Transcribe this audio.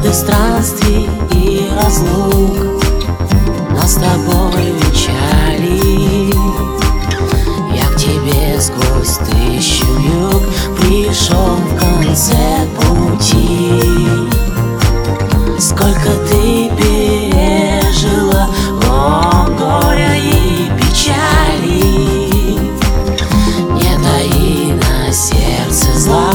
годы странствий и разлук Нас с тобой венчали. Я к тебе сквозь тысячу юг Пришел в конце пути. Сколько ты пережила О, горя и печали Не таи на сердце зла.